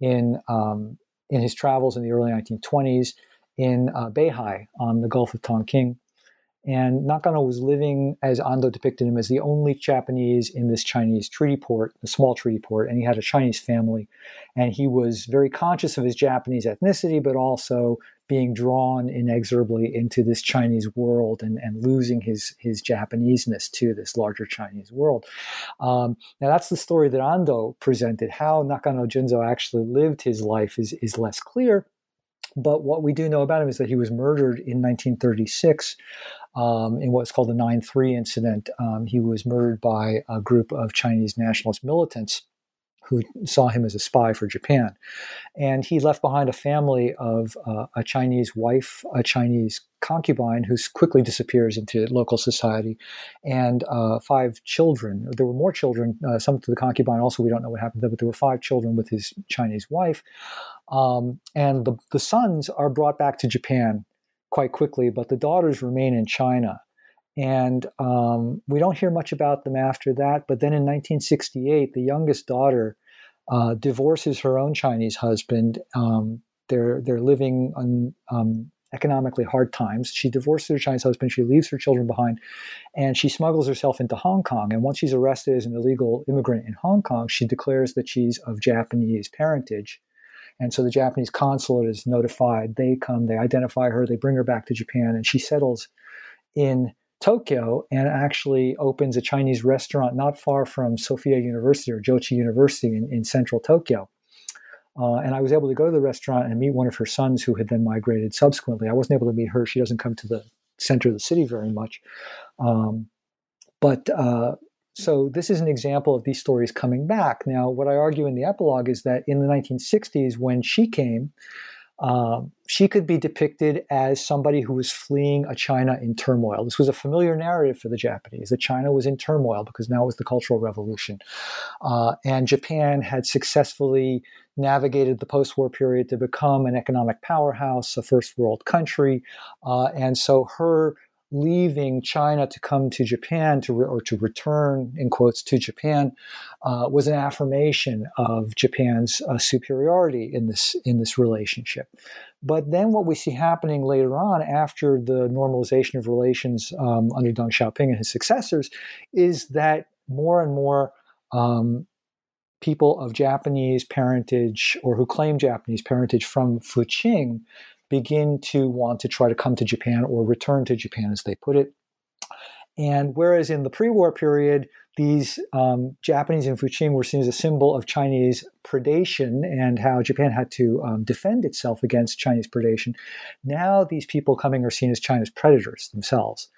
in um, in his travels in the early 1920s in uh, Beihai on the Gulf of Tonkin, and Nakano was living, as Ando depicted him, as the only Japanese in this Chinese treaty port, the small treaty port, and he had a Chinese family. And he was very conscious of his Japanese ethnicity, but also being drawn inexorably into this Chinese world and, and losing his, his Japaneseness to this larger Chinese world. Um, now, that's the story that Ando presented. How Nakano Junzo actually lived his life is, is less clear. But what we do know about him is that he was murdered in 1936 um, in what's called the 9 3 incident. Um, he was murdered by a group of Chinese nationalist militants who saw him as a spy for Japan. And he left behind a family of uh, a Chinese wife, a Chinese concubine who quickly disappears into local society, and uh, five children. There were more children, uh, some to the concubine also, we don't know what happened them, but there were five children with his Chinese wife. Um, and the, the sons are brought back to Japan quite quickly, but the daughters remain in China. And um, we don't hear much about them after that. But then in 1968, the youngest daughter uh, divorces her own Chinese husband. Um, they're they're living on um, economically hard times. She divorces her Chinese husband. She leaves her children behind, and she smuggles herself into Hong Kong. And once she's arrested as an illegal immigrant in Hong Kong, she declares that she's of Japanese parentage and so the Japanese consulate is notified. They come, they identify her, they bring her back to Japan, and she settles in Tokyo and actually opens a Chinese restaurant not far from Sophia University or Jochi University in, in central Tokyo. Uh, and I was able to go to the restaurant and meet one of her sons who had then migrated subsequently. I wasn't able to meet her. She doesn't come to the center of the city very much. Um, but uh, so this is an example of these stories coming back. Now, what I argue in the epilogue is that in the 1960s, when she came, um, she could be depicted as somebody who was fleeing a China in turmoil. This was a familiar narrative for the Japanese that China was in turmoil because now was the Cultural Revolution. Uh, and Japan had successfully navigated the post war period to become an economic powerhouse, a first world country. Uh, and so her leaving China to come to Japan to re- or to return in quotes to Japan uh, was an affirmation of Japan's uh, superiority in this in this relationship. But then what we see happening later on after the normalization of relations um, under Deng Xiaoping and his successors is that more and more um, people of Japanese parentage or who claim Japanese parentage from Fuqing begin to want to try to come to Japan or return to Japan, as they put it. And whereas in the pre war period, these um, Japanese in Fuqing were seen as a symbol of Chinese predation and how Japan had to um, defend itself against Chinese predation, now these people coming are seen as China's predators themselves.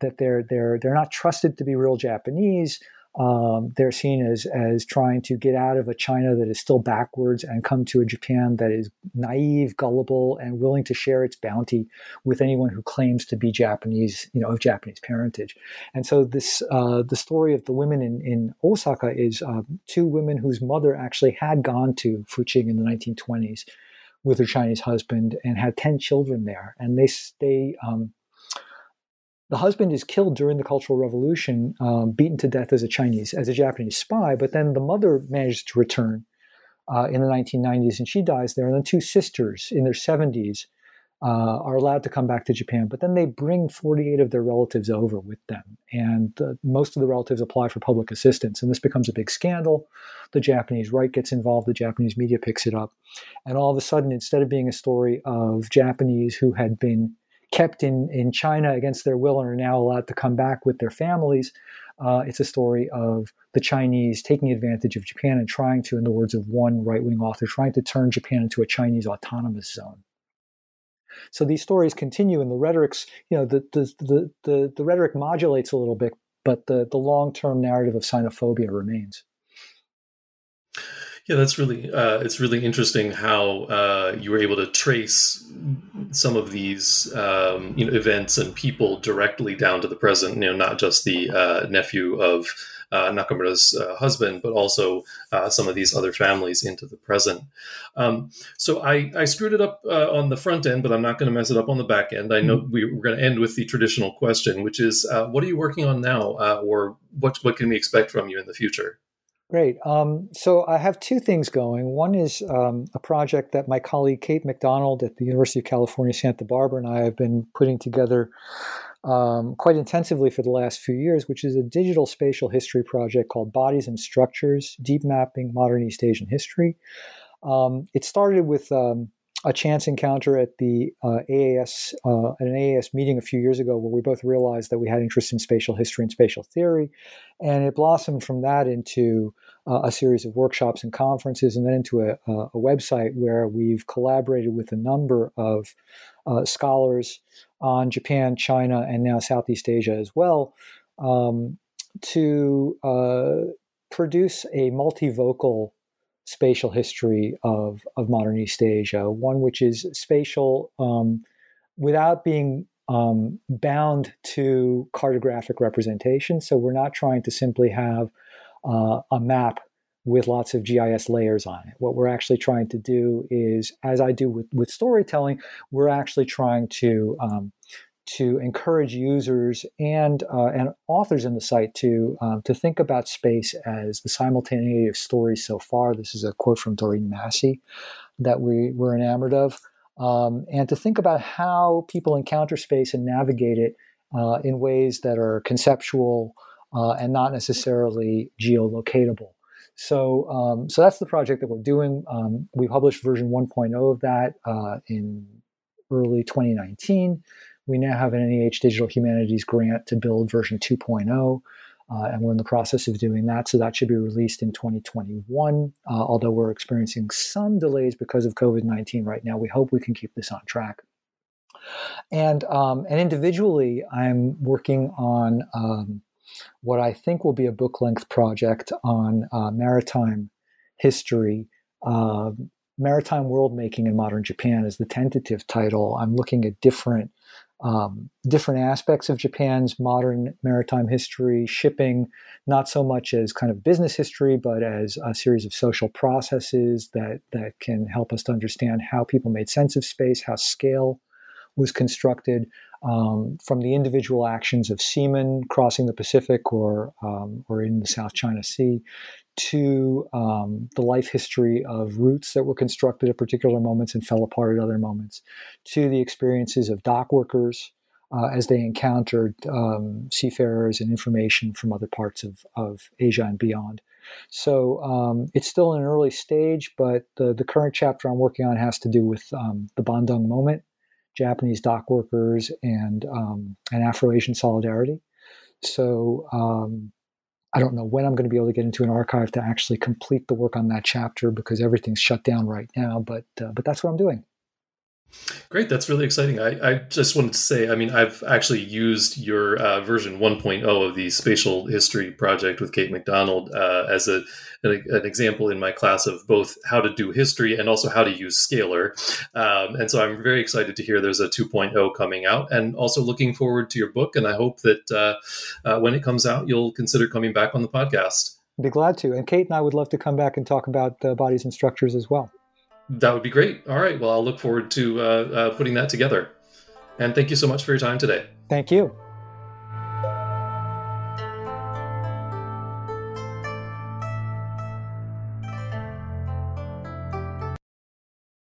That they're, they're, they're not trusted to be real Japanese. Um, they're seen as as trying to get out of a China that is still backwards and come to a Japan that is naive, gullible, and willing to share its bounty with anyone who claims to be Japanese, you know, of Japanese parentage. And so this uh, the story of the women in, in Osaka is uh, two women whose mother actually had gone to Fuqing in the 1920s with her Chinese husband and had 10 children there. And they, they um, the husband is killed during the Cultural Revolution, um, beaten to death as a Chinese, as a Japanese spy. But then the mother manages to return uh, in the 1990s, and she dies there. And then two sisters in their 70s uh, are allowed to come back to Japan. But then they bring 48 of their relatives over with them, and uh, most of the relatives apply for public assistance. And this becomes a big scandal. The Japanese right gets involved. The Japanese media picks it up, and all of a sudden, instead of being a story of Japanese who had been kept in, in China against their will and are now allowed to come back with their families. Uh, it's a story of the Chinese taking advantage of Japan and trying to, in the words of one right wing author, trying to turn Japan into a Chinese autonomous zone. So these stories continue, and the rhetoric's, you know, the, the, the, the, the rhetoric modulates a little bit but the the long term narrative of xenophobia remains. Yeah, that's really uh, it's really interesting how uh, you were able to trace some of these um, you know events and people directly down to the present. You know, not just the uh, nephew of uh, Nakamura's uh, husband, but also uh, some of these other families into the present. Um, so I, I, screwed it up uh, on the front end, but I'm not going to mess it up on the back end. I know mm-hmm. we, are going to end with the traditional question, which is, uh, what are you working on now, uh, or what what can we expect from you in the future? Great. Um, so I have two things going. One is um, a project that my colleague Kate McDonald at the University of California, Santa Barbara, and I have been putting together um, quite intensively for the last few years, which is a digital spatial history project called Bodies and Structures Deep Mapping Modern East Asian History. Um, it started with um, a chance encounter at the uh, AAS, uh, at an AAS meeting a few years ago, where we both realized that we had interest in spatial history and spatial theory. And it blossomed from that into uh, a series of workshops and conferences, and then into a, a, website where we've collaborated with a number of uh, scholars on Japan, China, and now Southeast Asia as well um, to uh, produce a multivocal spatial history of, of modern East Asia, one which is spatial um, without being um, bound to cartographic representation. So we're not trying to simply have uh, a map with lots of GIS layers on it. What we're actually trying to do is, as I do with, with storytelling, we're actually trying to um, to encourage users and uh, and authors in the site to um, to think about space as the simultaneity of stories so far. This is a quote from Doreen Massey that we were enamored of, um, and to think about how people encounter space and navigate it uh, in ways that are conceptual uh, and not necessarily geolocatable. So, um, so that's the project that we're doing. Um, we published version 1.0 of that uh, in early 2019. We now have an NEH Digital Humanities grant to build version 2.0. Uh, and we're in the process of doing that. So that should be released in 2021. Uh, although we're experiencing some delays because of COVID 19 right now, we hope we can keep this on track. And um, and individually, I'm working on um, what I think will be a book length project on uh, maritime history. Uh, maritime world making in modern Japan is the tentative title. I'm looking at different um, different aspects of Japan's modern maritime history, shipping, not so much as kind of business history, but as a series of social processes that that can help us to understand how people made sense of space, how scale was constructed, um, from the individual actions of seamen crossing the Pacific or um, or in the South China Sea, to um, the life history of routes that were constructed at particular moments and fell apart at other moments, to the experiences of dock workers uh, as they encountered um, seafarers and information from other parts of, of Asia and beyond. So um, it's still in an early stage, but the, the current chapter I'm working on has to do with um, the Bandung moment, Japanese dock workers, and um, and Afro-Asian solidarity. So um, I don't know when I'm going to be able to get into an archive to actually complete the work on that chapter because everything's shut down right now. But uh, but that's what I'm doing. Great, that's really exciting. I, I, just wanted to say, I mean, I've actually used your uh, version 1.0 of the spatial history project with Kate McDonald uh, as a an, an, example in my class of both how to do history and also how to use Scalar. Um, and so I'm very excited to hear there's a 2.0 coming out, and also looking forward to your book. And I hope that uh, uh when it comes out, you'll consider coming back on the podcast. I'd be glad to. And Kate and I would love to come back and talk about bodies and structures as well. That would be great. All right. Well, I'll look forward to uh, uh, putting that together. And thank you so much for your time today. Thank you.